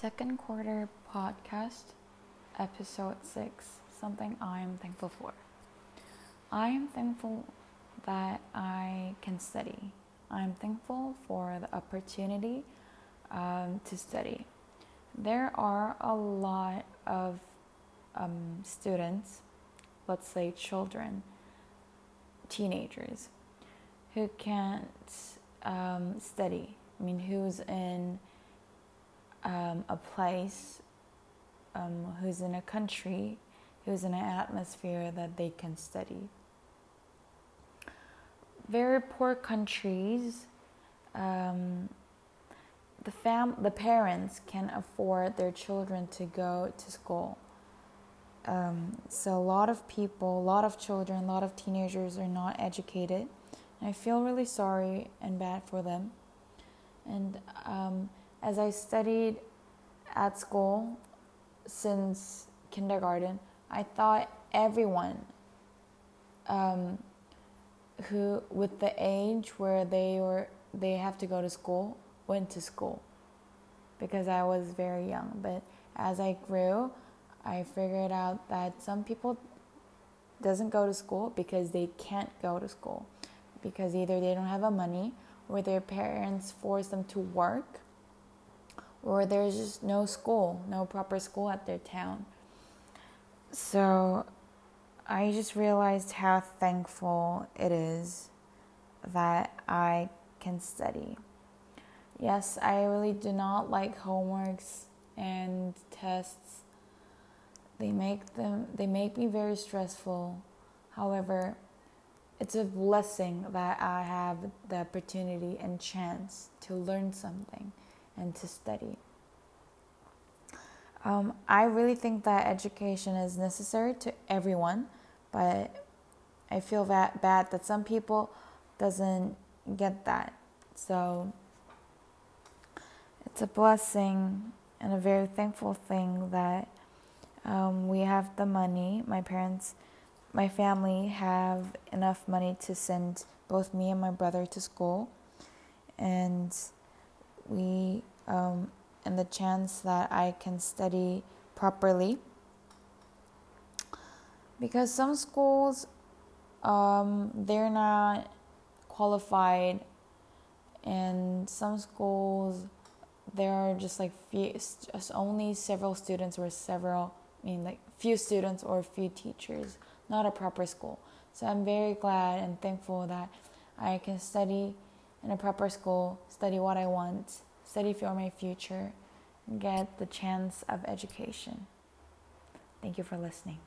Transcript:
Second quarter podcast, episode six something I am thankful for. I am thankful that I can study. I'm thankful for the opportunity um, to study. There are a lot of um, students, let's say children, teenagers, who can't um, study. I mean, who's in um, a place, um, who's in a country, who's in an atmosphere that they can study. Very poor countries, um, the fam, the parents can afford their children to go to school. Um, so a lot of people, a lot of children, a lot of teenagers are not educated. I feel really sorry and bad for them. And um, as I studied at school since kindergarten, I thought everyone um, who, with the age where they were, they have to go to school, went to school because I was very young. But as I grew, I figured out that some people doesn't go to school because they can't go to school because either they don't have a money or their parents force them to work or there's just no school, no proper school at their town. So I just realized how thankful it is that I can study. Yes, I really do not like homeworks and tests. They make them they make me very stressful. However, it's a blessing that I have the opportunity and chance to learn something and to study. Um, I really think that education is necessary to everyone, but I feel that bad that some people doesn't get that. So it's a blessing and a very thankful thing that um, we have the money. My parents my family have enough money to send both me and my brother to school, and we um, and the chance that I can study properly. Because some schools, um, they're not qualified, and some schools, there are just like few, just only several students or several, I mean like few students or few teachers not a proper school. So I'm very glad and thankful that I can study in a proper school, study what I want, study for my future, get the chance of education. Thank you for listening.